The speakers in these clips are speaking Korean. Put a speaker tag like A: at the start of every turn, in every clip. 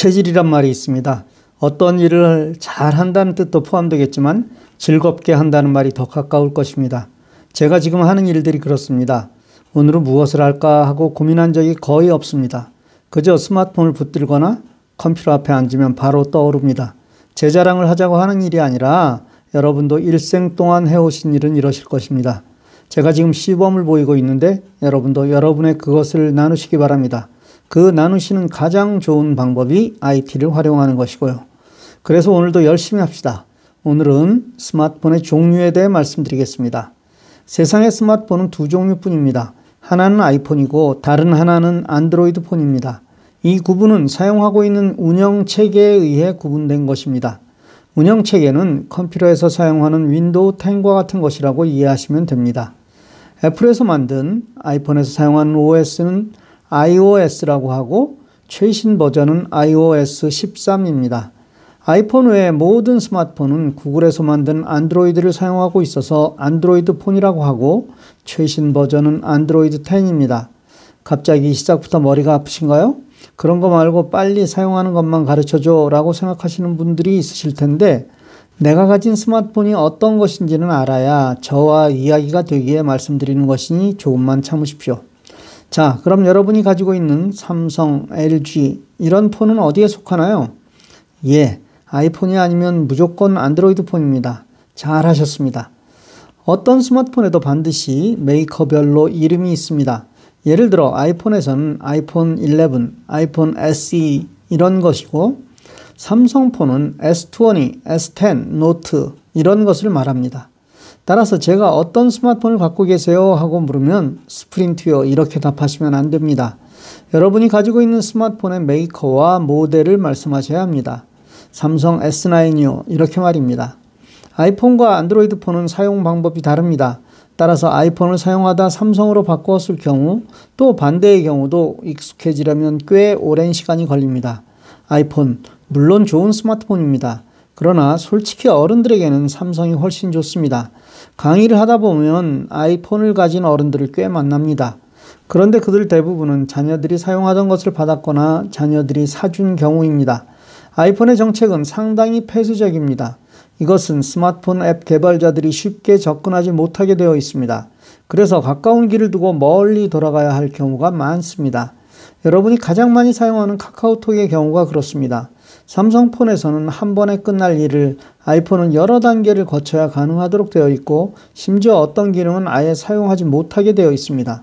A: 체질이란 말이 있습니다. 어떤 일을 잘 한다는 뜻도 포함되겠지만 즐겁게 한다는 말이 더 가까울 것입니다. 제가 지금 하는 일들이 그렇습니다. 오늘은 무엇을 할까 하고 고민한 적이 거의 없습니다. 그저 스마트폰을 붙들거나 컴퓨터 앞에 앉으면 바로 떠오릅니다. 제 자랑을 하자고 하는 일이 아니라 여러분도 일생 동안 해오신 일은 이러실 것입니다. 제가 지금 시범을 보이고 있는데 여러분도 여러분의 그것을 나누시기 바랍니다. 그 나누시는 가장 좋은 방법이 IT를 활용하는 것이고요. 그래서 오늘도 열심히 합시다. 오늘은 스마트폰의 종류에 대해 말씀드리겠습니다. 세상의 스마트폰은 두 종류뿐입니다. 하나는 아이폰이고 다른 하나는 안드로이드 폰입니다. 이 구분은 사용하고 있는 운영 체계에 의해 구분된 것입니다. 운영 체계는 컴퓨터에서 사용하는 윈도우 10과 같은 것이라고 이해하시면 됩니다. 애플에서 만든 아이폰에서 사용하는 OS는 iOS라고 하고 최신 버전은 iOS 13입니다. 아이폰 외의 모든 스마트폰은 구글에서 만든 안드로이드를 사용하고 있어서 안드로이드 폰이라고 하고 최신 버전은 안드로이드 10입니다. 갑자기 시작부터 머리가 아프신가요? 그런 거 말고 빨리 사용하는 것만 가르쳐줘 라고 생각하시는 분들이 있으실 텐데 내가 가진 스마트폰이 어떤 것인지는 알아야 저와 이야기가 되기에 말씀드리는 것이니 조금만 참으십시오. 자, 그럼 여러분이 가지고 있는 삼성, LG 이런 폰은 어디에 속하나요? 예, 아이폰이 아니면 무조건 안드로이드 폰입니다. 잘 하셨습니다. 어떤 스마트폰에도 반드시 메이커별로 이름이 있습니다. 예를 들어 아이폰에서는 아이폰 11, 아이폰 SE 이런 것이고 삼성폰은 S20, S10, 노트 이런 것을 말합니다. 따라서 제가 어떤 스마트폰을 갖고 계세요 하고 물으면 스프린트요 이렇게 답하시면 안 됩니다. 여러분이 가지고 있는 스마트폰의 메이커와 모델을 말씀하셔야 합니다. 삼성 S9이요 이렇게 말입니다. 아이폰과 안드로이드 폰은 사용 방법이 다릅니다. 따라서 아이폰을 사용하다 삼성으로 바꾸었을 경우 또 반대의 경우도 익숙해지려면 꽤 오랜 시간이 걸립니다. 아이폰, 물론 좋은 스마트폰입니다. 그러나 솔직히 어른들에게는 삼성이 훨씬 좋습니다. 강의를 하다 보면 아이폰을 가진 어른들을 꽤 만납니다. 그런데 그들 대부분은 자녀들이 사용하던 것을 받았거나 자녀들이 사준 경우입니다. 아이폰의 정책은 상당히 폐쇄적입니다. 이것은 스마트폰 앱 개발자들이 쉽게 접근하지 못하게 되어 있습니다. 그래서 가까운 길을 두고 멀리 돌아가야 할 경우가 많습니다. 여러분이 가장 많이 사용하는 카카오톡의 경우가 그렇습니다. 삼성폰에서는 한 번에 끝날 일을 아이폰은 여러 단계를 거쳐야 가능하도록 되어 있고 심지어 어떤 기능은 아예 사용하지 못하게 되어 있습니다.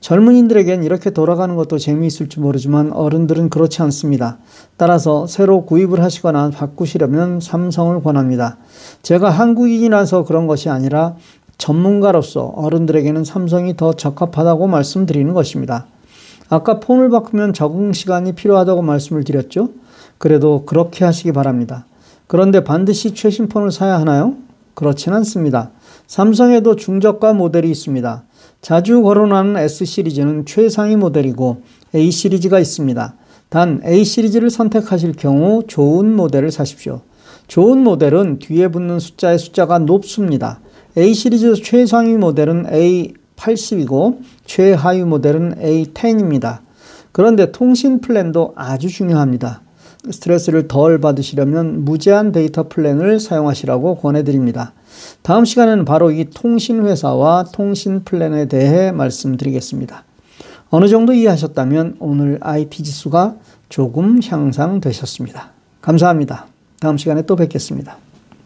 A: 젊은이들에겐 이렇게 돌아가는 것도 재미있을지 모르지만 어른들은 그렇지 않습니다. 따라서 새로 구입을 하시거나 바꾸시려면 삼성을 권합니다. 제가 한국인이라서 그런 것이 아니라 전문가로서 어른들에게는 삼성이 더 적합하다고 말씀드리는 것입니다. 아까 폰을 바꾸면 적응 시간이 필요하다고 말씀을 드렸죠? 그래도 그렇게 하시기 바랍니다. 그런데 반드시 최신 폰을 사야 하나요? 그렇진 않습니다. 삼성에도 중저가 모델이 있습니다. 자주 거론하는 S 시리즈는 최상위 모델이고 A 시리즈가 있습니다. 단 A 시리즈를 선택하실 경우 좋은 모델을 사십시오. 좋은 모델은 뒤에 붙는 숫자의 숫자가 높습니다. A 시리즈 최상위 모델은 A80이고 최하위 모델은 A10입니다. 그런데 통신 플랜도 아주 중요합니다. 스트레스를 덜 받으시려면 무제한 데이터 플랜을 사용하시라고 권해드립니다. 다음 시간에는 바로 이 통신회사와 통신 플랜에 대해 말씀드리겠습니다. 어느 정도 이해하셨다면 오늘 IT 지수가 조금 향상되셨습니다. 감사합니다. 다음 시간에 또 뵙겠습니다.